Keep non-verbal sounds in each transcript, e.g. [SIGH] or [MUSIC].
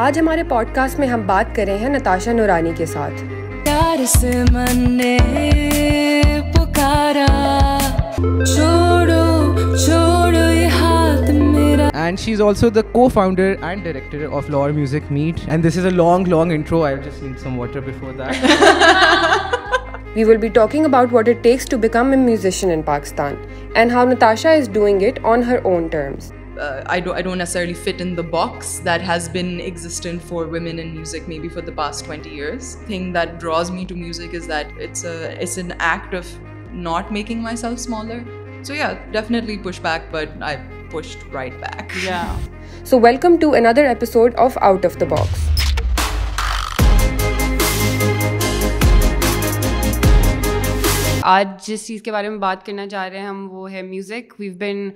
آج ہمارے podcast میں ہم بات کریں نتاشا نورانی کے ساتھ ہر [LAUGHS] فٹ uh, ان welcome has women me be Out the past Box. آج جس چیز کے بارے میں بات کرنا چاہ رہے ہیں ہم وہ ہے music been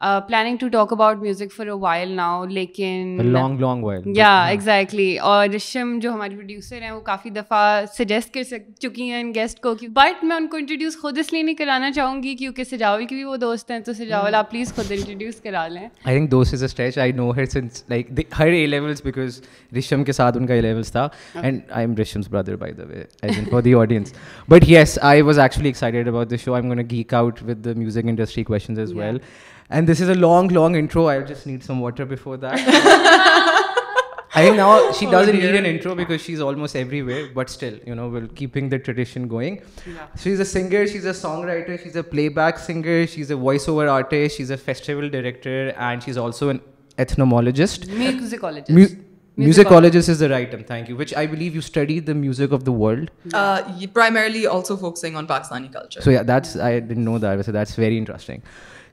planning to talk about music for a while now لیکن لانگ لانگ وائل یا ایگزیکٹلی اور رشم جو ہمارے پروڈیوسر ہیں وہ کافی دفعہ سجیسٹ کر سک چکی ہیں ان گیسٹ کو بٹ میں ان کو انٹروڈیوس خود اس لیے نہیں کرانا چاہوں گی کیونکہ سجاول کی بھی وہ دوست ہیں تو سجاول آپ پلیز خود انٹروڈیوس کرا لیں آئی تھنک دوست is a stitch I know her since like her A levels because رشم کے ساتھ ان کا اے لیولس تھا and I am Rashm's brother by the way for the audience but yes I was actually excited about the show I am gonna geek out with the music industry questions as well and this is a long long intro I just need some water way but the tradition going she is a singer she is songwriter she is a playback singer she is voice over artist is a festival director and is also an interesting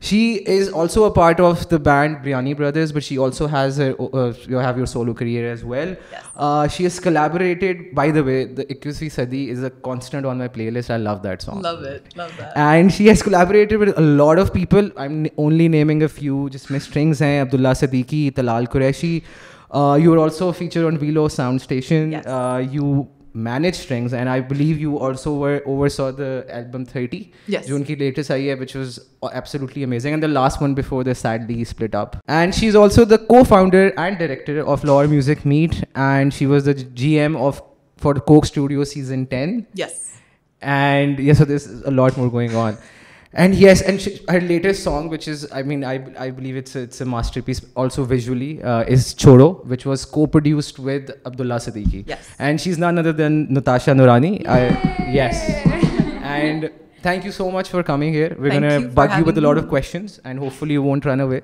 she is also a part of the band Biryani brothers but she also has you have your solo career as well she is collaborated by the way the اکیسویں Sadi is a constant on my playlist I love that song and she has collaborated with lot of people I am only naming a few جس میں strings ہیں Abdullah Siddiqui Talal Qureshi you are also feature on Velo Sound Station you manage things and I believe you also over so the album thirty جو ان کی latest آئی ہے which was absolutely amazing and the last one before the sadly split up and she is also the co founder and director of Lahore music meat and she was the G M of for Coke Studio season ten yes and yes this lot more going on and yes her latest song which is I mean I believe it's it's a masterpiece also visually is چھوڑو which was co produced with Abdullah Siddiqui and she is none other than Natasha Noorani yes and thank you so much for coming here we gonna with of questions and hope you won't run away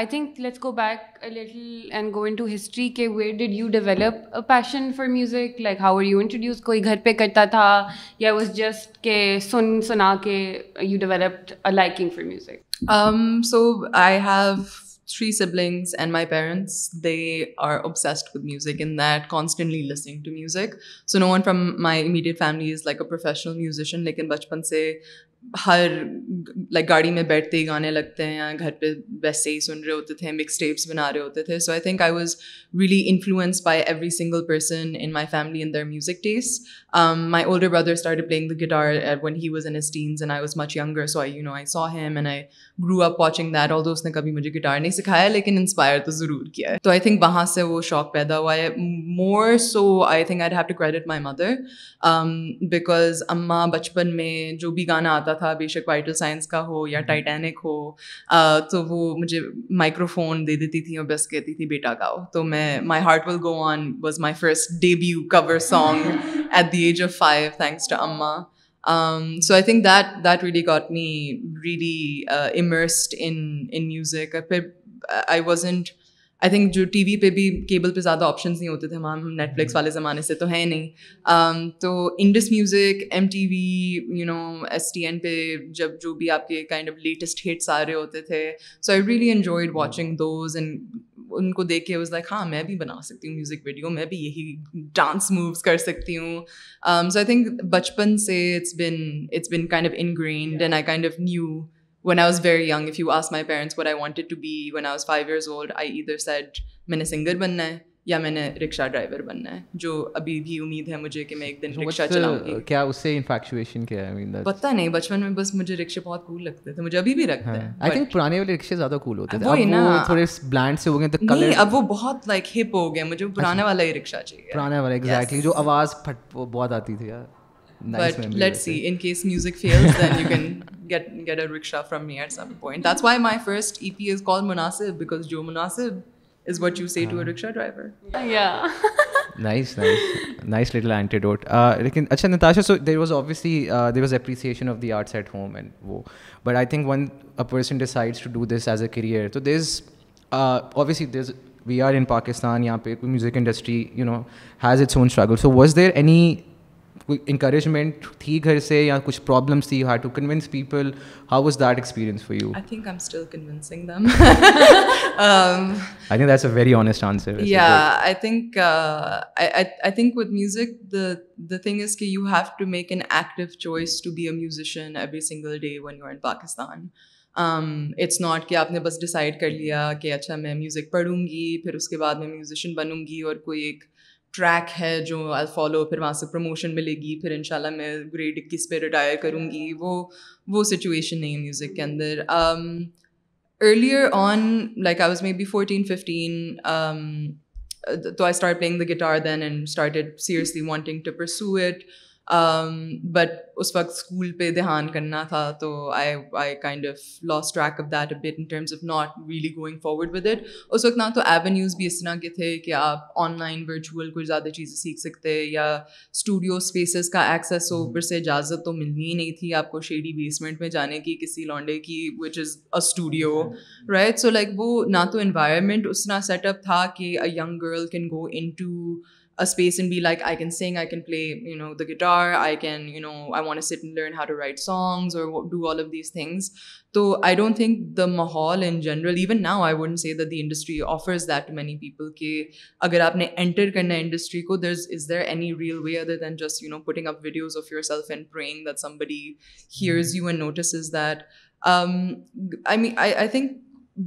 I think let's go back little and go in to history کے where did you develop passion for music like how are you introduce کوئی گھر پہ کرتا تھا یا just کہ سن سنا کے you developed liking for music so I have three siblings and my parents they are obsessed with music in that constantly listening to music so no one from my immediate family is like a professional musician لیکن بچپن سے ہر like گاڑی میں بیٹھتے ہی گانے لگتے ہیں یا گھر پہ ویسے ہی سن رہے ہوتے تھے مکس ٹیپس بنا رہے ہوتے تھے so I think I was really influence by every single person in my family in their music taste my older brother start the guitar when he was was in us and and I I I I much so you know him grow up watching that آل دو نے کبھی مجھے guitar نہیں سکھایا لیکن inspire تو ضرور کیا ہے تو آئی تھنک وہاں سے وہ شوق پیدا ہوا ہے more so I think I have to credit my mother because اماں بچپن میں جو بھی گانا آتا تھا بے شک وائٹل سائنس کا ہو یا ٹائٹینک ہو تو وہ مجھے مائکرو فون دے دیتی تھیں اور بس کہتی تھی بیٹا گاؤ تو میں my heart will go on was my first debut cover song at the age of five thanks to اما so I think that that really got me really immersed in music پھر آئی واز آئی تھنک جو T V پہ بھی cable پہ زیادہ options نہیں ہوتے تھے ہم نیٹ فلکس mm-hmm. والے زمانے سے تو ہیں نہیں تو Indus music M T V you know S T N پہ جب جو بھی آپ کے کائنڈ آف لیٹسٹ ہٹس آ رہے ہوتے تھے so I really enjoyed watching those and ان کو دیکھ کے اس لائک ہاں میں بھی بنا سکتی ہوں میوزک ویڈیو میں بھی یہی ڈانس مووز کر سکتی ہوں سو آئی تھنک بچپن سے it's been it's been kind of in and I kind of knew when I was very young, if you ask my parents what I wanted to be when I was five years old, I either said میں نے singer بننا ہے یا میں نے رکشا driver بننا ہے جو ابھی بھی امید ہے مجھے کہ میں ایک دن رکشا چلاؤں گی کیا اس سے انفیکچویشن کیا ہے پتہ نہیں بچپن میں بس مجھے رکشے بہت کول لگتے تھے مجھے ابھی بھی لگتے ہے آئی تھنک پرانے والے رکشے زیادہ کول ہوتے تھے وہ تھوڑے بلینڈ سے ہو گئے تو کلر اب وہ بہت لائک ہپ ہو گئے مجھے پرانے والا ہی رکشا چاہیے پرانے والا ایگزیکٹلی جو آواز پھٹ بہت آتی تھی یار وی آر ان پاکستان یہاں پہ music industry you know has its own struggle so was there any کوئی انکریجمنٹ تھی گھر سے یا کچھ پرابلمس تھی how to convince people how was that experience for you I think I am still convincing them I think that's a very honest answer یا I think I think what music the the thing is کہ you have to make an active choice to be a musician every single day when you in Pakistan it's not کہ آپ نے بس decide کر لیا کہ اچھا میں میوزک پڑھوں گی پھر اس کے بعد میں میوزیشین بنوں گی اور کوئی ایک ٹریک ہے جو آئی فالو پھر وہاں سے پروموشن ملے گی پھر ان شاء اللہ میں گریڈ اکیس پہ ریٹائر کروں گی وہ وہ سچویشن نہیں ہے میوزک کے اندر earlier on like I was maybe fourteen fifteen تو I start playing the guitar then and start seriously wanting to pursue it but um, اس وقت اسکول پہ دھیان کرنا تھا تو I I kind of lost track of that in terms of not really going forward with it اس وقت نہ تو ایونیوز بھی اس طرح کے تھے کہ آپ آن لائن ورچوئل کچھ زیادہ چیزیں سیکھ سکتے یا اسٹوڈیو اسپیسز کا ایکسیس ہو اوپر سے اجازت تو ملنی ہی نہیں تھی آپ کو شیڈی بیسمنٹ میں جانے کی کسی لانڈے کی which is a studio right so like وہ نہ تو انوائرمنٹ اس طرح سیٹ اپ تھا کہ a young girl can go in to space and be like I can sing I can play you know the guitar I can you know I want sit and learn how to write songs اور do all of these things تو I don't think the ماحول in general even now I would say the industry offers that many people کہ اگر آپ نے enter کرنا ہے industry کو there is is there any real way other than just you know putting up videos of yourself and praying that somebody hears you and notices is that I mean I think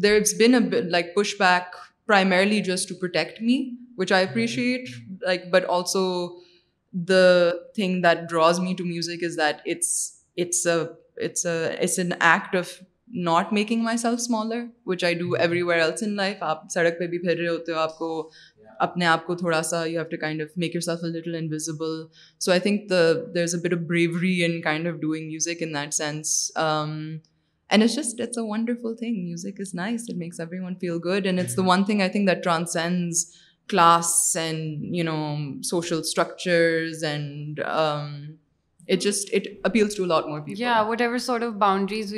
there is been a like push back primarily just to protect me which I appreciate like but also the thing that draws me to music is it's an act of not making myself smaller which I do everywhere else in life آپ سڑک پہ بھی پھر رہے ہوتے ہو آپ کو اپنے آپ کو تھوڑا سا you have to kind of make yourself a little invisible so I think the there is a bit of bravery in kind of doing music in that sense and it's just it's a wonderful thing music is nice it makes everyone feel good and it's the one thing I think that transcends class and you know social structures and every of boundaries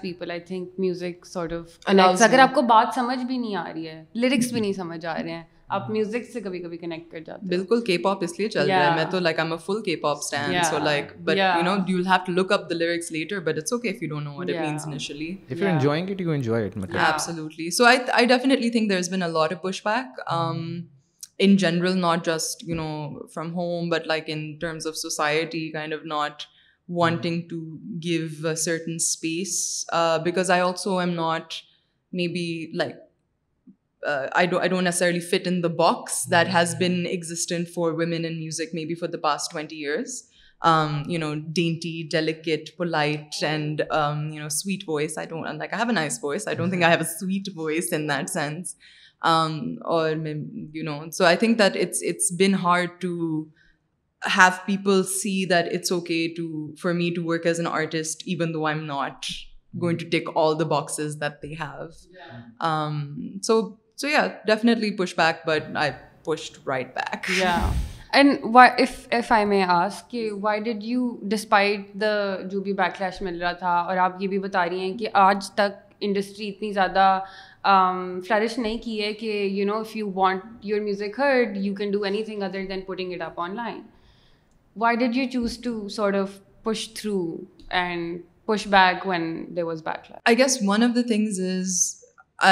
people I think music اگر آپ کو بات سمجھ بھی نہیں آ رہی ہے lyrics بھی نہیں سمجھ آ رہے ہیں آپ میوزک سے کبھی کبھی کنیکٹ کر جاتے بالکل کے پاپ اس لیے چل رہا ہے میں تو لائک ایم اے فل کے پاپ stan so like but you know you have to look up the lyrics later but it's okay if you don't know what it means initially if you enjoying it you enjoy it مطلب absolutely so I I definitely think there has been a lot of push back in general not just you know from home but like in terms of society kind of not wanting to give certain space because I also am not maybe like Uh, I don't necessarily fit in the box that has mm-hmm. been existent for women in music maybe for the past 20 years. Um, you know, dainty, delicate, polite, and, um, you know, sweet voice. I have a nice voice. I don't think I have a sweet voice in that sense. Um, or, you know, so I think that it's been hard to have people see that it's okay for me to work as an artist, even though I'm not going mm-hmm. to tick all the boxes that they have. So so یا definitely push back but I pushed right back یا and why if if I may ask کہ why did you despite the جو بھی back lash مل رہا تھا اور آپ یہ بھی بتا رہی ہیں کہ آج تک انڈسٹری اتنی زیادہ فلرش نہیں کی ہے کہ you know if you want your music heard you can do anything other than putting it up online why did you choose to sort of push through and push back when there was back I guess one of the things is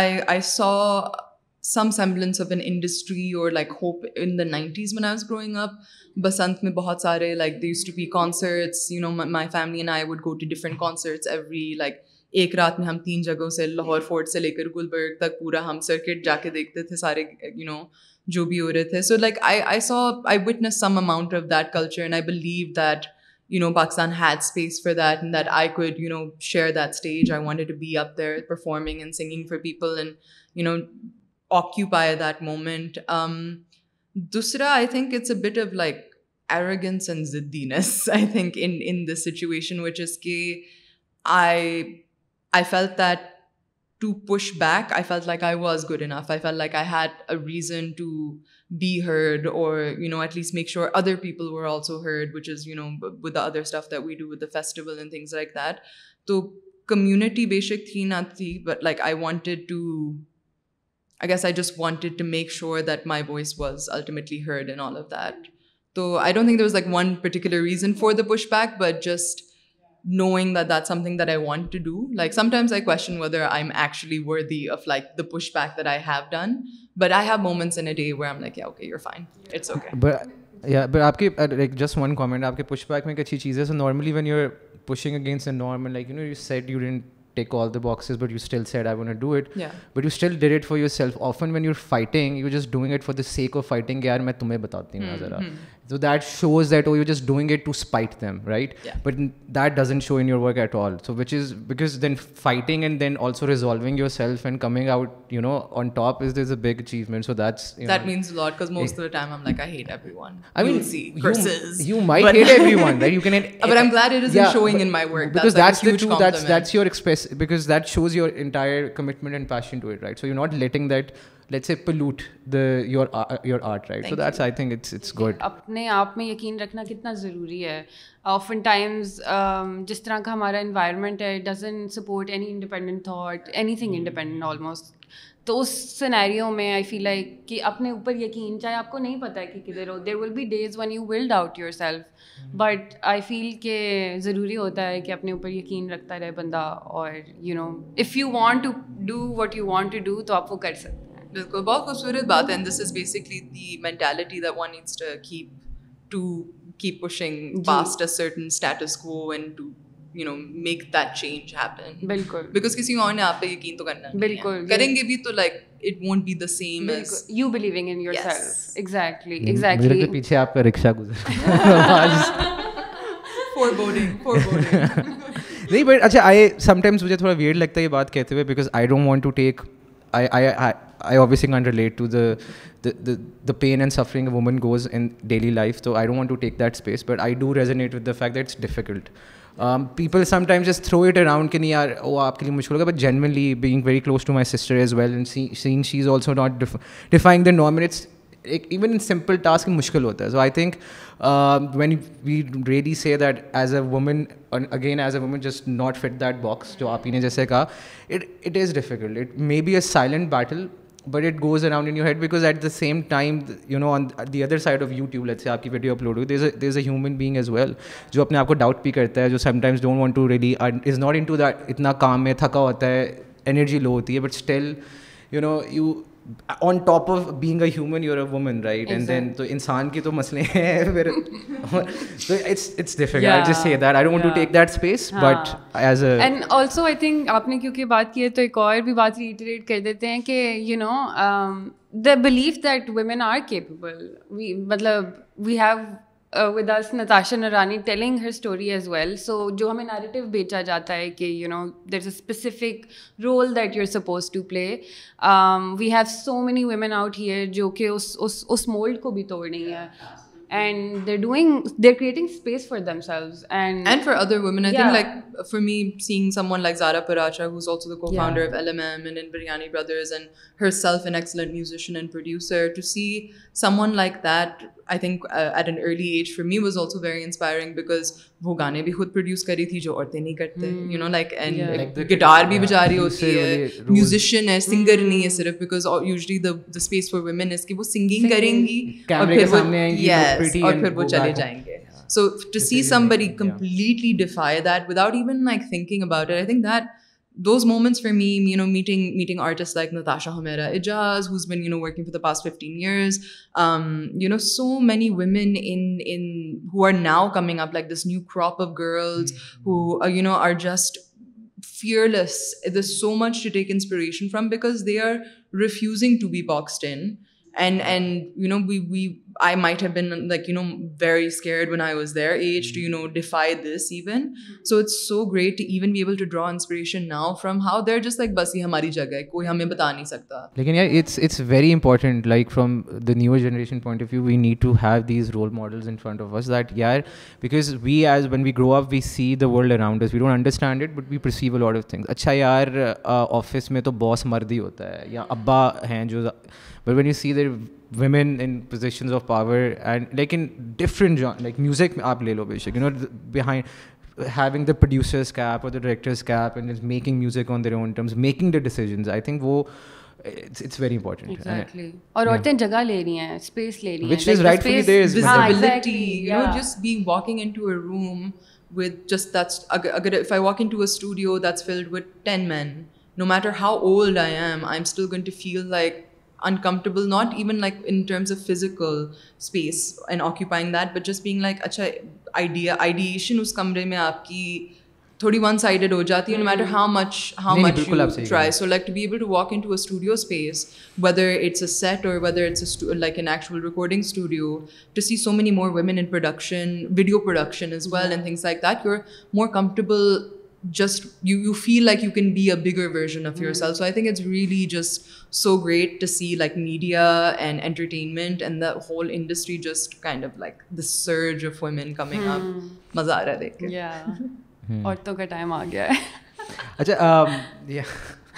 I I so some semblance of an industry اور like hope in the nineties man was growing up Basant میں بہت سارے like these to be concerts you know my family and I would go to different concerts every like ایک رات میں ہم تین جگہوں سے لاہور فورٹ سے لے کر گلبرگ تک پورا ہم سرکٹ جا کے دیکھتے تھے سارے یو نو جو بھی ہو رہے تھے so like I I so I witness some amount of that culture and I believe that you know Pakistan had space for that and that I could you know share that stage I to be up there performing and singing for people and you know occupy that moment دوسرا I think it's a bit of like arrogance and زدینس I think in in this situation وچ از کہ I I feel that to push back I feel like I was good enough I feel like I had a reason to be heard اور you know at least make sure other people were also heard which is you know with the other that we do with the festival and things like that تو community بے شک تھی نہ تھی but like I wanted to I guess I just wanted to make sure that my voice was ultimately heard in all of that تو I don't think there was like one particular reason for the push back but just knowing that that something that I want to do like times I question whether I am actually worth push back that I have done but I have moments in a day we I you K like just one comment آپ کے push back میں ایک اچھی چیز ہے so normally when you are pushing against a normal like you you you know set tick all the boxes but you still said I wait do it but you still did it for yourself often when you fighting you just doing it for the sake of fighting یار میں تمہیں بتاتی ہوں ذرا so that shows that oh you just doing it to spite them right but that doesn't show in your work at all so which is because then fighting and then also resolving yourself and coming out you know on top is this a big achievement so that's your express because that shows your entire commitment and passion to it right so you not letting that اپنے آپ میں یقین رکھنا کتنا ضروری ہے often Times um, جس طرح کا ہمارا انوائرمنٹ ہے doesn't support any independent thought any thing independent almost تو اس سنیرو میں آئی فیل لائک کہ اپنے اوپر یقین چاہے آپ کو نہیں پتہ ہے کہ کدھر ہو there will be days when you will doubt yourself but I feel کہ ضروری ہوتا ہے کہ اپنے اوپر یقین رکھتا رہے بندہ اور you know if you want to do what you want to do تو آپ وہ کر سکتے ہیں بالکل بہت خوبصورت بات ہے this is basically the mentality that one needs to keep to keep pushing past a certain status quo and to you know make that change happen بالکل بیکاز کسی اور نے آپ پہ یقین تو کرنا بالکل کریں گے بھی تو like it won't be the same you believing in yourself exactly exactly پیچھے آپ کا رکشہ گزر فور بورڈنگ فور بورڈنگ نہیں بٹ اچھا آئی سم ٹائمس مجھے تھوڑا ویئر لگتا ہے یہ بات کہتے ہوئے because I don't want to take I can't relate to the the pain and suffering women goes in daily life تو I don't to take that space but I do resonate with the fact it's difficult people sometimes جس through it around کے نہیں are وہ آپ کے لیے مشکل ہوگا but generally being very close to my sister as well and seen she is also not defying the it's ایک ایون ان سمپل ٹاسک مشکل ہوتا ہے so I think when we ready say that as a woman again as a woman just not fit that box جو آپ ہی نے جیسے کہا it it is difficult it may be a silent battle but it goes around in you head because at the same time you know on the other side of you tube late سے آپ کی video upload ہوئی there is a human being as well جو اپنے آپ کو doubt بھی کرتا ہے جو sometimes don't want to really is not into that اتنا کام ہے تھکا ہوتا ہے انرجی لو ہوتی ہے but still you know you on top of being a human your a woman right and then تو انسان کے تو مسئلے ہیں [LAUGHS] پھر تو it's it's difficult just say that I don't to take that space but as a and also I think آپ نے کیونکہ بات کی ہے تو ایک اور بھی بات ریٹریٹ کر دیتے ہیں کہ you know the belief that women are capable مطلب we have with us Natasha Noorani telling her story as well so جو ہمیں نیریٹو بیچا جاتا ہے کہ you know there is a specific role that you are suppose to play we have so many women out here جو کہ اس اس اس mould کو بھی توڑنی ہے and they're doing they're creating space for themselves and and for other woman I think like for me seeing someone like Zara Paracha who's also the co founder of L M M and Biryani Brothers and herself an excellent musician and producer to see someone like that I think at an early age for me was also very inspiring because وہ گانے بھی خود produce کری تھی جو عورتیں نہیں کرتے you know like and guitar بھی بجا رہی ہوتی ہے میوزیشین ہے سنگر hmm. نہیں ہے صرف because usually the space for women is کہ وہ سنگنگ کریں گی اور پھر وہ اور پھر وہ چلے جائیں گے سو ٹو سی سم بڑی completely defy that without even like thinking about I think that those moments for me, you know, meeting artists like Natasha Humaira Ijaz, who's been, you know, working for the past 15 years. Um, you know, so many women in who are now coming up, like this new crop of girls who, uh, you know, are just fearless. There's so much to take inspiration from because they are refusing to be boxed in. And and you know we we I might have been like you know very scared when I was scare age to you know defy this even so it's so great even be able to draw inspiration now from how they're just like بس یہ ہماری جگہ ہے کوئی ہمیں بتا نہیں سکتا لیکن یار it's it's very important like from the new generation point of view we need to have these role models in front of us that you are because we as when we grow up we see the world around we don't understand it but we perceive odd of things اچھا یار office میں تو باس مردی ہوتا ہے یا ابا ہیں جو but when you see women in positions of power and لیکن ڈفرنٹ لائک میوزک آپ لے لو بے شک you know behind having the producers cap اور the the cap and making making music on own terms decisions I think وہ اور عورتیں جگہ لے uncomfortable not even like in terms of physical space and occupying that but just like اچھا ideation اس کمرے میں آپ کی تھوڑی ون سائڈیڈ ہو جاتی ہے no matter how how much much try so like to to to be able walk in studio space whether it's a set or whether it's like an actual recording studio to see so many more women in production video production as well and things like that you are more comfortable just you you feel like you can be a bigger version of yourself so I think it's really just so great to see like media and entertainment and the whole industry just kind of like the surge of women coming up مزہ آ رہا ہے دیکھ کے عورتوں کا time آ گیا ہے اچھا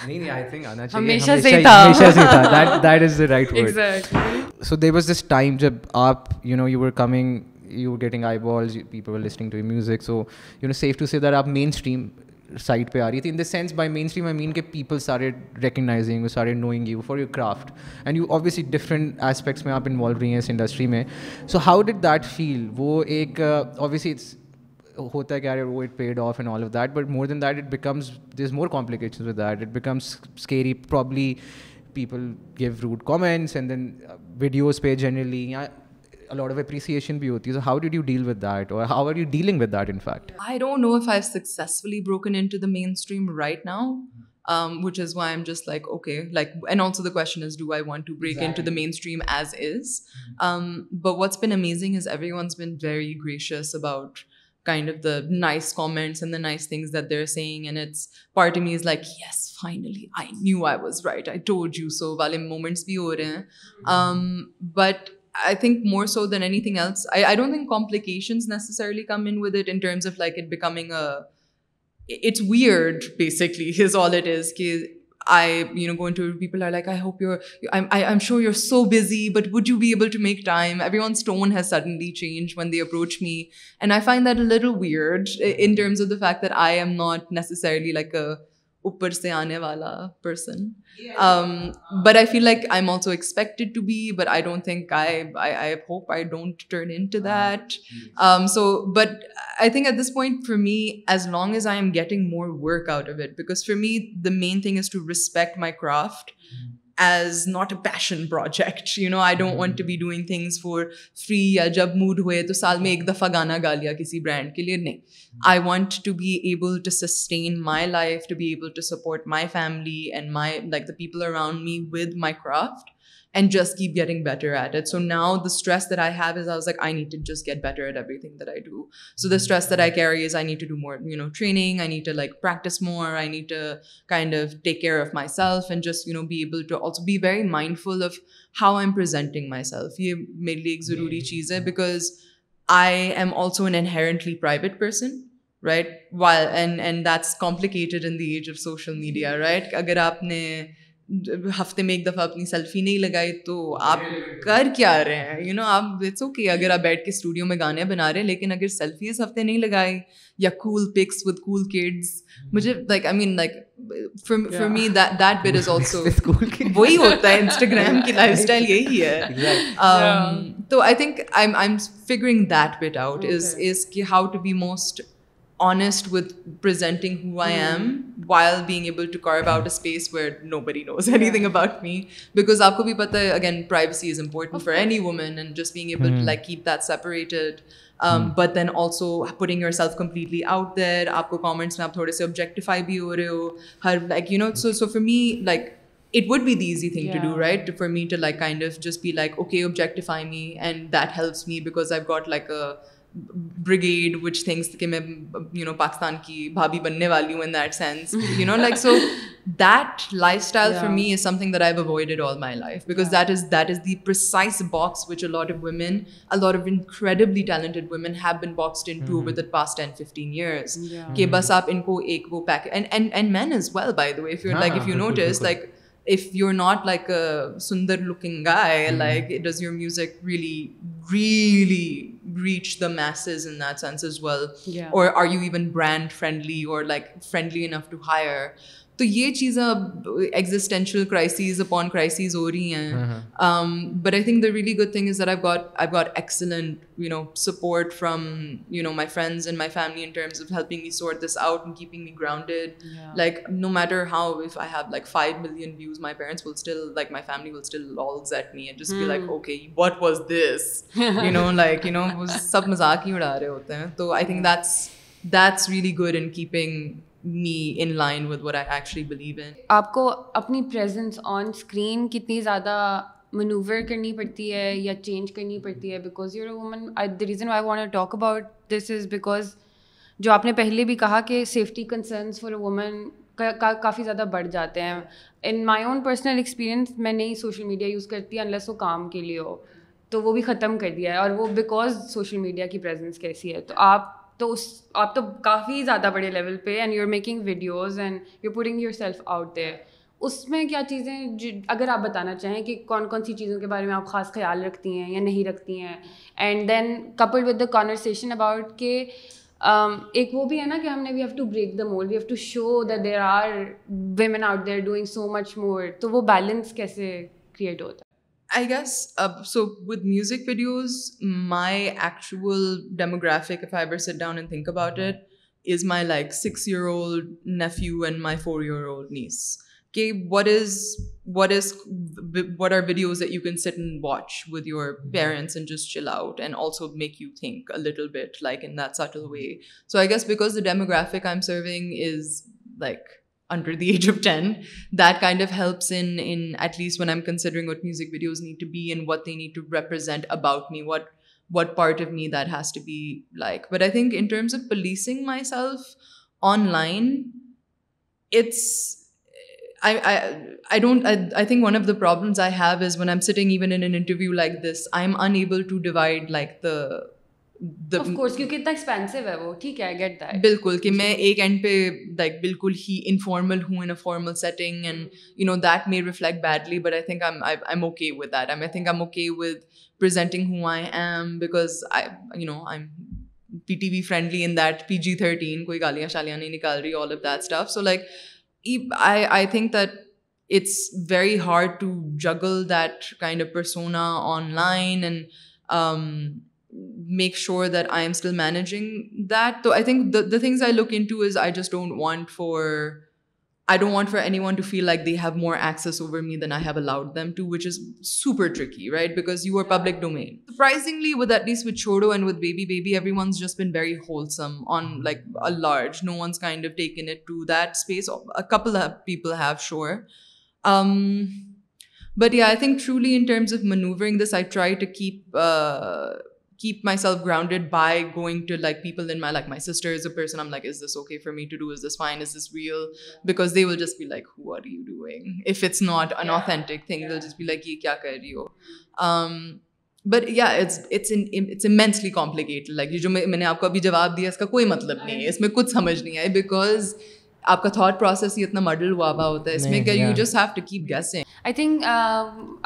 نہیں نہیں آئی تھنک آنا چاہیے ہمیشہ سے تھا ہمیشہ سے تھا that that is the right word so there was this time جب آپ you know you were coming you getting eyeballs people listening to music so you know safe to see that آپ mainstream site پہ آ رہی تھی in the sense by mainstream I mean کہ people سارے recognising سارے knowing you for your craft and you obviously different aspects میں آپ انوالو رہی ہیں اس انڈسٹری میں so how did that feel وہ ایک اوبیسلی uh, اٹس ہوتا ہے کہ it paid off and all of that but more than that it becomes the is more complication with that it becomes scary probably people give rude comments and then videos پہ generally یا of appreciation بھی ہوتی ہے so how how did you you deal with with that that اور are dealing in fact I I don't know fully broken into the mainstream right now which is why M just like okay like and also the question is do I want to break into the mainstream as is what's been amazing is everyone's been very gracious about kind of the nice comments and the nice things that they're seeing and it's party میز like yes finally I knew I was right I told you so والے moments بھی ہو رہے ہیں but I think more so than anything else, I don't think complications necessarily come in with it in terms of like it becoming it's weird, basically, [LAUGHS] is all it is. I, go into, people are like, I hope I'm sure you're so busy, but would you be able to make time? Everyone's tone has suddenly changed when they approach me. And I find that a little weird in terms of the fact that I am not necessarily like a اوپر سے آنے والا person but I feel like I am also expected to be but I don't think I I I hope don't turn into that so but I think at this point for me as long as I am getting more work out of it because for me the main thing is to respect my craft as not a passion project you know I don't want to be doing things for free یا جب mood ہوئے تو سال میں hmm. ایک دفعہ گانا گا لیا کسی برانڈ کے لیے نہیں I want to be able to sustain my life to be able to support my family and my like the people around me with my craft and just keep getting better at it so now the stress that I have is as like I need to just get better at everything that I do so the stress that I hear is I need to do more you know training I need to like practice more I need to kind of take care of myself and just you know be able to also be very mindful of how I am presenting myself یہ میرے لیے ایک ضروری چیز ہے because I am also an inherently private person right and that's complicated in the age of social media right اگر آپ نے ہفتے میں ایک دفعہ اپنی سیلفی نہیں لگائی تو آپ کر کیا رہے ہیں یو نو آپ اٹس اوکے اگر آپ بیٹھ کے اسٹوڈیو میں گانے بنا رہے ہیں لیکن اگر سیلفی اس ہفتے نہیں لگائی یا cool pics with cool kids مجھے like I mean like me that but is also وہی ہوتا ہے انسٹاگرام کی لائف اسٹائل یہی ہے [LAUGHS] um, تو I think I am figuring that but out is is کہ how to be most honest with presenting who I am why being able to carve about out space where nobody knows anything about me because آپ کو بھی پتہ ہے again privacy is important for any women and just being able to like keep that separated but then also putting yourself completely out there آپ کو comments میں آپ تھوڑے سے آبجیکٹیفائی بھی ہو رہے ہو ہر like you know so so for me like it would be the easy thing to do right for me to like kind of just be like okay objectify me and that helps me because I got like brigade which things کہ میں you know Pakistan کی بھابھی بننے والی ہوں in that sense you know like so that lifestyle for me is something that I avoided all my life because that is that is the precise box which a lot of women talented women have been box fifteen years کہ بس آپ ان کو ایک وہ pack and man is well by the way like if you notice like if you're not like a sundar looking guy, mm-hmm. like does your music really reach the masses in that sense as well? Or are you even brand friendly or like friendly enough to hire? تو یہ چیزیں اب existential crisis upon crisis ہو رہی ہیں but I think the really good thing is I got I got excellent you know support from you know my friends and my family in terms of helping me sort this out and keeping me grounded like no matter how if I have like five million views my parents will still like my family will still لالز at me and جس be like okay what was this you know like you know سب مذاق ہی اڑا رہے ہوتے ہیں تو I think that's that's really good in keeping me in in line with I actually believe آپ کو اپنی پریزنس آن اسکرین کتنی زیادہ منوور کرنی پڑتی ہے یا چینج کرنی پڑتی ہے because because women the reason I want talk about this is جو آپ نے پہلے بھی کہا کہ سیفٹی کنسرنس فور وومن کافی زیادہ بڑھ جاتے ہیں in my own personal experience میں نہیں سوشل میڈیا یوز کرتی ہوں انلیس وہ کام کے لیے ہو تو وہ بھی ختم کر دیا ہے اور وہ بیکاز سوشل میڈیا کی پریزنس کیسی ہے تو آپ تو اس آپ تو کافی زیادہ بڑے لیول پہ and you are making videos and you putting yourself out there اس میں کیا چیزیں اگر آپ بتانا چاہیں کہ کون کون سی چیزوں کے بارے میں آپ خاص خیال رکھتی ہیں یا نہیں رکھتی ہیں and then couple with the conversation about کہ um, ایک وہ بھی ہے نا کہ ہم نے we have to break the mould we have to show there are women out there doing so much more تو وہ بیلنس کیسے کریٹ ہوتا ہے I guess uh, so with music videos, my actual demographic, if I ever sit down and think about it, is my like 6-year-old nephew and my 4-year-old niece. Okay, what are videos that you can sit and watch with your mm-hmm. parents and just chill out and also make you think a little bit, like in that subtle way. So I guess because the demographic I'm serving is like under the [LAUGHS] age of 10, that kind of helps in at least when I'm considering what music videos need to be and what they need to represent about me, what part of me that has to be like. But I think in terms of policing myself online, I think one of the problems I have is when I'm sitting even in an interview like this, I'm unable to divide like the بالکل کہ میں ایک and پہ like بالکل ہی informal ہوں in formal setting and you know that reflect badly but I think okay P T V friendly in that P G thirteen کوئی گالیاں شالیاں نہیں نکال رہی all of that stuff so like that it's very hard to juggle that kind of persona online and make sure that I am still managing that. So I think the things I look into is I don't want for anyone to feel like they have more access over me than I have allowed them to, which is super tricky, right? Because you are public domain. Surprisingly, at least with Chhoro and with Baby, everyone's just been very wholesome on like a large. No one's kind of taken it to that space. A couple of people have, sure. Um, but yeah, I think truly in terms of maneuvering this, I try to keep uh, keep myself grounded by going to like people and my like my sister is a person M like is this okay for me to do is this fine is is real because they will just be like who are you doing if it's not an authentic thing will just be like یہ کیا کر رہی ہو but yeah it's mentally complicated like یہ جو میں نے آپ کو ابھی جواب دیا اس کا کوئی مطلب نہیں ہے اس میں کچھ سمجھ نہیں آئی بیکاز آپ کا تھاٹ پروسیس ہی اتنا ماڈل ہوا ہوا ہوتا ہے اس میں کہ you just have to keep guessing I think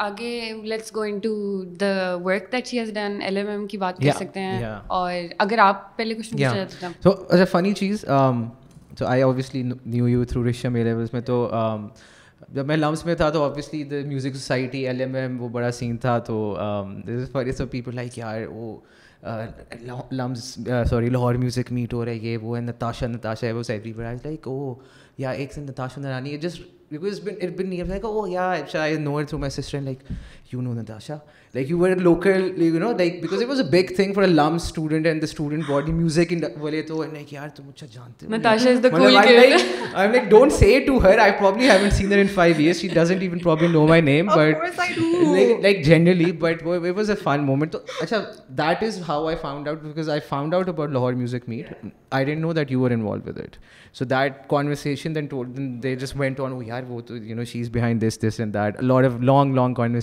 آگے let's go in to the work that she has done L M M کی بات کر سکتے ہیں اور اگر آپ پہلے کچھ پوچھنا چاہتے ہیں تو اچھا فنی چیز تو I obviously knew you through رشم اے لیولس میں تو um, جب میں لمس میں تھا تو obviously the music society L M M وہ بڑا سین تھا تو پیپل um, لائک یار وہ LUMS sorry Lahore music meet ہو رہا ہے یہ وہ ہے نتاشا نتاشا ہے وہ سیوری بڑا لائک او یا ایک سے Natasha Noorani just because been it been near like oh yeah شاید know it through my sister like you are local because was a big thing for a LUMS student and this body music انڈے توانشاسنٹ my name but like generally but was a fine movement تو اچھا that is how I found out because I found out about Lahore music meet I done know do are انت so دانورڈ this this long log کانور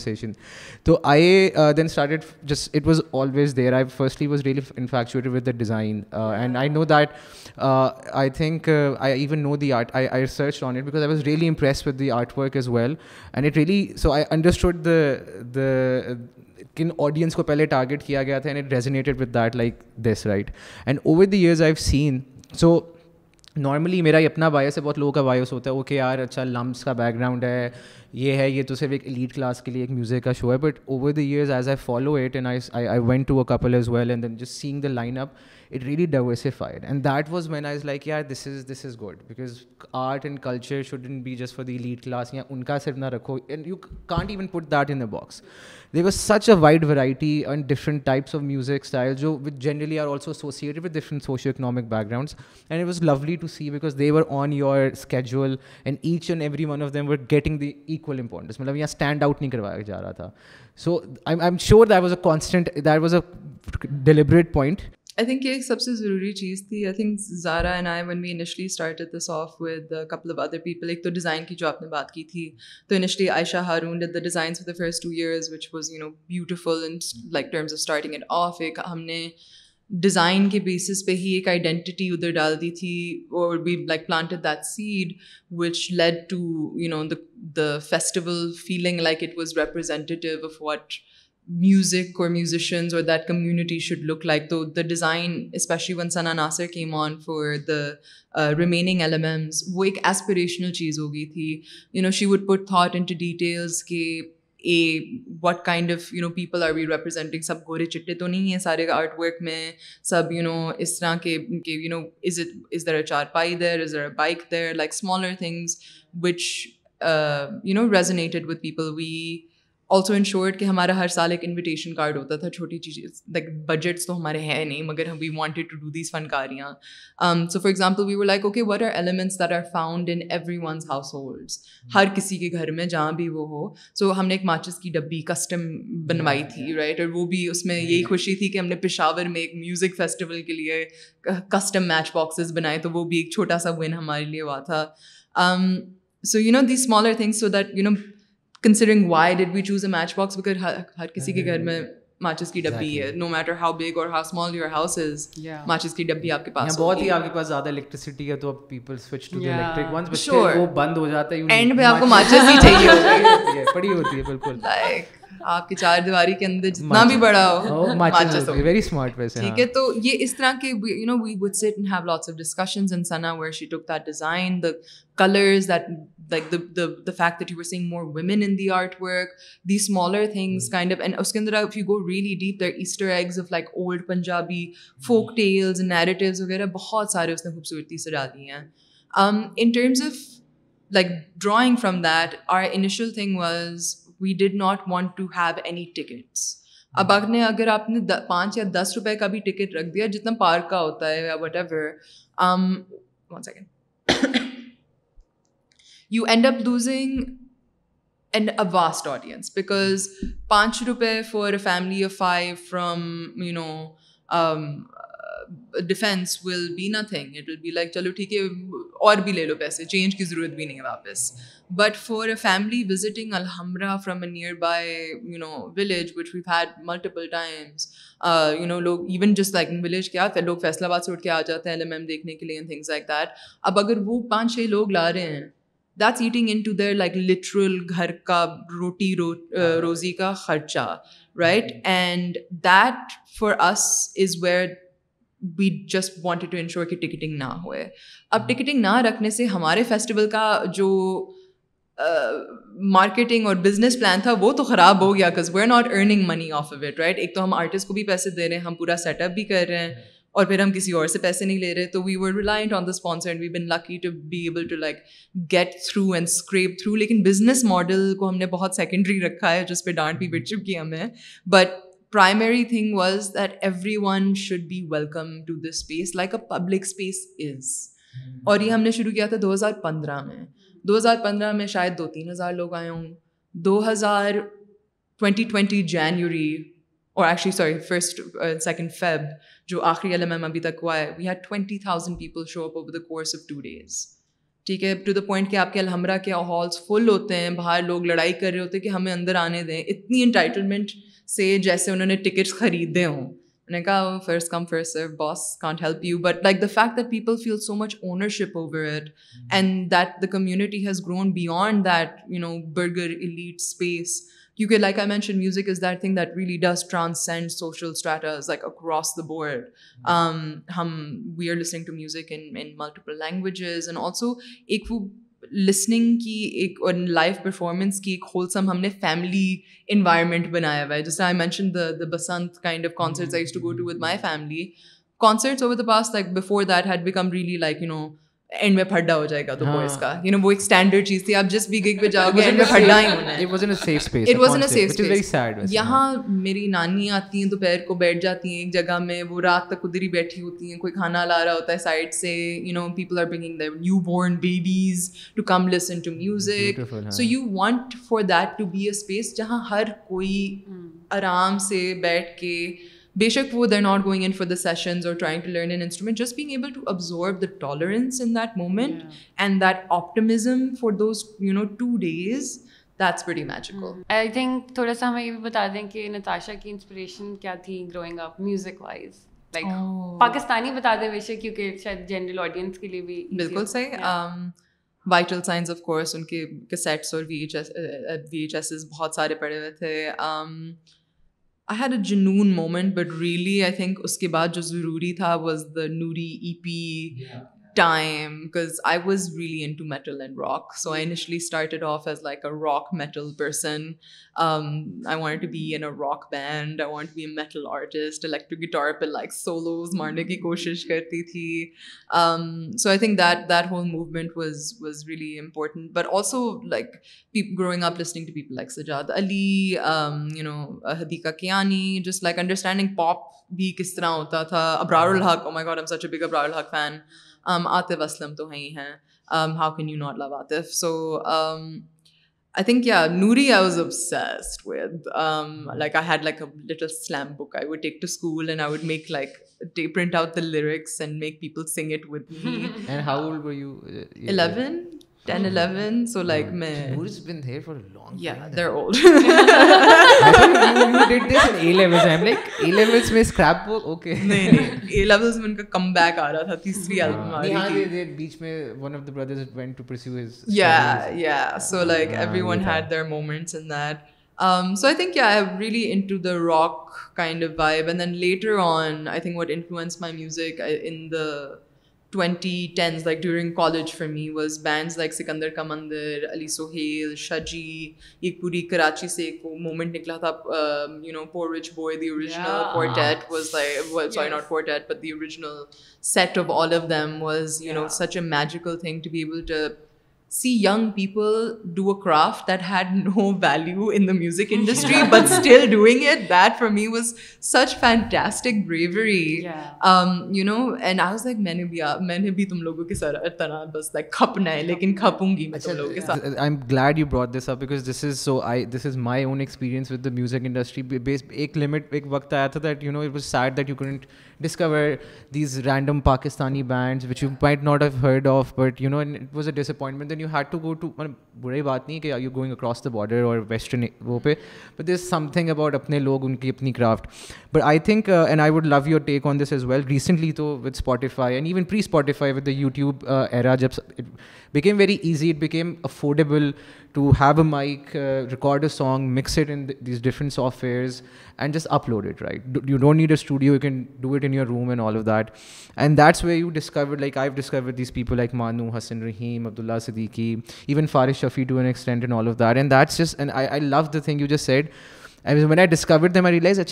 تو I then started just it was always there I firstly was really infatuated with the design and I know that I I think even know the art آنیک I was really impress with the art work as well and it really so I understood the the کن audience کو پہلے target کیا گیا تھا and it resonated with that like this right and over the years I seen so normally میرا ہی اپنا بایس ہے بہت لوگوں کا بایس ہوتا ہے وہ کہ یار اچھا لمس کا بیک گراؤنڈ ہے یہ ہے یہ تو صرف ایک لیڈ کلاس کے لیے ایک میوزک کا شو ہے but over the years as I follow it and I I went to a couple as well and then just seeing the line up it really diversified and that was man I like یار this is this is good because art and culture should be just for the elite class یا ان کا صرف نہ رکھو and you can't even put that in box they was such a wide variety and different types of music style جو what generally are also associated with different socio economic backgrounds and it was lovely to see because they were on your schedule and each and every one of them were getting the equal importance مطلب یہاں stand out نہیں کروایا جا رہا تھا so I am sure that was a constant that was a deliberate point I think یہ ایک سب سے ضروری چیز تھی I think Zara and I one start this off with couple of other people ایک تو ڈیزائن کی جو آپ نے بات کی تھی تو initially Ayesha Haroon the the for first two years which was you know beautiful like terms of of starting and ایک ہم نے ڈیزائن کے بیسس پہ ہی ایک آئیڈینٹی ادھر ڈال دی تھی اور we like planted that seed which lead to you know the the festival feeling like it was representative of what music اور میوزیشنز اور that community should look like تو the design especially when Sana Nasir came on for the remaining elements وہ ایک aspirational چیز ہو گئی تھی you know she would put thought into details کہ اے what kind of you know people are we representing سب گورے چٹے تو نہیں ہیں سارے آرٹ ورک میں سب یو نو اس طرح کے you know is is it a charpai there is there a bike there like smaller things which you know resonated with people we also ensured کہ ہمارا ہر سال ایک انویٹیشن کارڈ ہوتا تھا چھوٹی چیز لائک بجٹس تو ہمارے ہیں نہیں مگر we wanted to do these فنکاریاں so for example we were like okay what are elements that are found in every once house holds ہر کسی کے گھر میں جہاں بھی وہ ہو سو ہم نے ایک ماچس کی ڈبی کسٹم بنوائی hmm. تھی رائٹ اور وہ بھی اس میں یہی hmm. خوشی تھی کہ ہم نے پشاور میں ایک میوزک فیسٹیول کے لیے کسٹم میچ باکسز بنائے تو وہ بھی ایک چھوٹا سا ون ہمارے لیے ہوا تھا so you know the smaller things so that you know considering why did we choose a match box because ہر کسی کے گھر میں ماچس کی ڈبی ہے نو میٹر ہاؤ بگ اور how small your house is ماچس کی ڈبی آپ کے پاس بہت ہی آپ کے پاس زیادہ الیکٹریسٹی ہے تو اب people switch to the electric ones but وہ بند ہو جاتا ہے اینڈ میں آپ کو ماچس ہی چاہیے پڑی ہوتی ہے بالکل لائک آپ کی چار دیواری کے اندر جتنا بھی بڑا ہو ویری اسمارٹ ٹھیک ہاں۔ ہے تو یہ اس اس طرح کے کے you you you know we would have lots of of of discussions in in Sana where she took that that that design the the colours like like fact more women the the art work smaller things kind and اندر if go deep Easter eggs old Punjabi folk tales وغیرہ بہت سارے اس نے خوبصورتی سے ڈال دی ہیں in terms of like drawing from that are initial we did not want to have any tickets اب اگر نے اگر آپ نے پانچ یا دس روپے کا بھی ٹکٹ رکھ دیا جتنا پارک کا ہوتا ہے یا whatever you end up losing and a vast audience because پانچ روپے for a family of five from you know Defence will be nothing thing it will be like چلو ٹھیک ہے اور بھی لے لو پیسے چینج کی ضرورت بھی نہیں ہے واپس but for a family visiting Alhamra from a nearby you know village which had multiple times you know لوگ ایون جسٹ لائک ولیج کیا لوگ فیصلہ آباد سے اٹھ کے آ جاتے ہیں ایم ایم دیکھنے کے لیے تھنگس لائک دیٹ اب اگر وہ پانچ چھ لوگ لا رہے ہیں that's eating into their like literal گھر کا روٹی روزی کا خرچہ right and that for us is where we just wanted to ensure کہ ٹکٹنگ نہ ہوئے اب ٹکٹنگ ہاں۔ نہ رکھنے سے ہمارے فیسٹیول کا جو مارکیٹنگ اور بزنس پلان تھا وہ تو خراب ہو گیا cause we are not earning money off a it right ایک تو ہم آرٹسٹ کو بھی پیسے دے رہے ہیں ہم پورا سیٹ اپ بھی کر رہے ہیں اور پھر ہم کسی اور سے پیسے نہیں لے رہے تو we were reliant on the sponsor and we been lucky to be able to like get through and scrape through لیکن بزنس ماڈل کو ہم نے بہت سیکنڈری رکھا ہے جس پہ ڈانٹ بھی بٹ چکی ہمیں but primary thing was that everyone should be welcome to the space like a public space is اور یہ ہم نے شروع کیا تھا دو ہزار پندرہ میں دو ہزار پندرہ میں شاید دو تین ہزار لوگ آئے ہوں دو ہزار ٹوینٹی ٹوینٹی جنوری اور actually sorry first second Feb جو آخری ایم ابھی تک ہوا ہے we had twenty thousand people show up over the course of two days ٹھیک ہے ٹو دا پوائنٹ کہ آپ کے الحمرہ کے ہالس فل ہوتے ہیں باہر لوگ لڑائی کر رہے ہوتے ہیں کہ ہمیں اندر آنے دیں اتنی انٹائٹلمنٹ سے جیسے انہوں نے ٹکٹس خریدے ہوں انہوں نے کہا first come first boss can't help you but like the fact that people feel so much ownership over it and that the community has grown beyond that you know burger elite space کیونکہ like I mention music is that thing that really does transcend social like across the board ہم we are listening to music in multiple languages and also ایک وہ listening کی ایک اور live performance کی ایک wholesome ہم نے فیملی انوائرمنٹ بنایا ہوا ہے جیسے I mention the the Basant kind of concerts I to to go with my family concerts over the pass like before that had become really like you know and میں پھڈا ہو جائے گا تو بوائز ہاں۔ کا یو نو وہ ایک standard چیز تھی آپ جس بھی گگ پہ جاؤ گے اینڈ میں پھڈا ہی ہونا ہے it was in safe space it was in safe space یہاں میری نانی آتی ہیں دوپہر کو بیٹھ جاتی ہیں ایک جگہ میں وہ رات تک ادھر ہی بیٹھی ہوتی ہیں کوئی کھانا لا رہا ہوتا ہے سائڈ سے you know people are bringing their newborn babies to come listen to music so you want for that to be a space جہاں ہر کوئی آرام سے بیٹھ کے بے شک وہ they're not going in for the sessions اور trying to learn an instrument just being able to ابزورو the tolerance in that moment and that optimism for those you know two days that's very magical I think تھوڑا سا ہمیں یہ بھی بتا دیں کہ نتاشا کی انسپریشن کیا تھی growing up music wise like Pakistani بتا دیں بے شک کیونکہ شاید جنرل آڈینس کے لیے بھی بالکل صحیح وائٹل سائنس آف کورس ان کے کسیٹس اور V H S V H S بہت سارے پڑے ہوئے تھے I had a Junoon moment but really I think اس کے بعد جو ضروری تھا was the Noori E P time because I was really into metal and rock so I initially started off as like metal person I wanna be O rock band I want be a metal artist like پہ like solos مارنے کی کوشش کرتی تھی so I think that that whole movement was was really important but also like growing up listening to people like Sajjad Ali no Hadiqa Kiani just like understanding pop بھی کس طرح ہوتا تھا ابرار الحق او مائی سچ a big Abrar ul Haq fan Atif um, Aslam تو ہیں how can you not love Atif so I think یا Noori I was ابس like I had لائکل Saleem book I would take to school and I would make like print out the lyrics make people sing it with ہاؤن so like did this in A levels. I'm like A levels में scrapbook okay. नहीं नहीं A levels में उनका comeback आ रहा था तीसरी album आ रही थी. नहीं हाँ ये ये बीच में one of the brothers went to pursue his. Yeah studies. yeah so like yeah, everyone had their moments in that. Um, so I think yeah I'm really into the rock kind of vibe and then later on I think what influenced my music I, in the twenty tens like during college for me was bands like Sikandar ka مندر علی سہیل شجی ایک پوری کراچی سے ایک moment نکلا تھا you know پور rich boy the original was like sorry not but the original set of all of them was you know such a magical thing to be able to see young people do a craft that had no value in the music industry but still doing it that for me was such fantastic bravery you know and I was like میں نے بھی میں نے بھی تم لوگوں کے ساتھ اتنا بس لائک کھپنا ہے لیکن کھپوں گی میں تم لوگوں کے ساتھ I am glad you brought this up because this is so I this is my own experience with the music industry ایک لمٹ ایک وقت آیا تھا that you know it was sad that you can't discover these random Pakistani bands which you might not ever heard of but you know it was a disappointment then you had to go to بری بات نہیں کہ are you going across the border اور western وہ پہ but this something about اپنے لوگ ان کی اپنی craft but I think and I would love your take on this as well recently تو with Spotify and even pre Spotify with era جب became very easy it became affordable to have a mic record a song mixed in these different softwares and just upload it right you don't need a studio you can do it in your room and all of that and that's way you discovered like I discover these people like مانو Hasan Raheem Abdullah Siddiqui even Faris Shafi to N all of that and that's just and I love the thing realise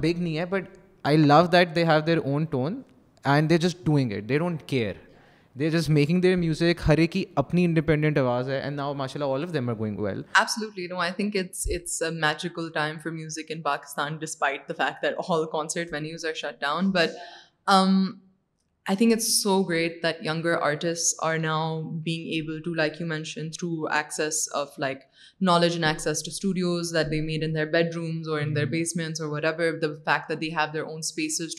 big نہیں ہے but I love that they have their own tone and they just doing it they don't care they just making their music ہر ایک کی اپنی independent آواز ہے and now ماشاء اللہ all of them are going well absolutely no I think it's it's a magical time for music in Pakistan despite the fact that all concert venues are shut down but I think it's so great that younger artist are now being able to like you mention through access of like knowledge and access to studios that they made in their bedrooms have their own spaces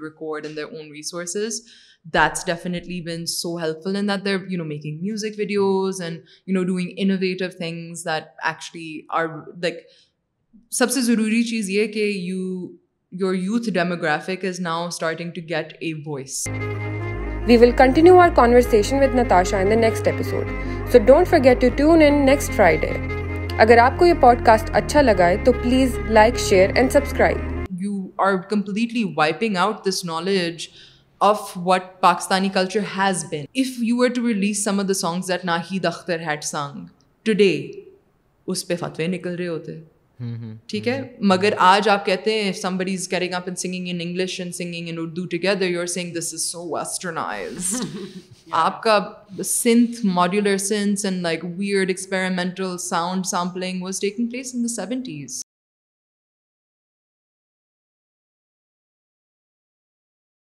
own resources you know making music videos and you know doing سب سے ضروری چیز یہ کہ you your youth demographic is now starting to get a voice we will continue our Natasha in the next episode so don't forget to next Friday اگر آپ کو یہ پوڈ کاسٹ اچھا لگا ہے تو please like share and subscribe you are completely wiping out this knowledge of what Pakistani culture has been if you are to release some of the songs that Nahid Akhtar had song today اس پہ فتوے نکل رہے ہوتے ٹھیک ہے مگر آج آپ کہتے ہیں somebody is up and singing in in English and singing Urdu together you are airing this is so westernised آپ کا modular sense and like weird experimental sound was taking place in the seventies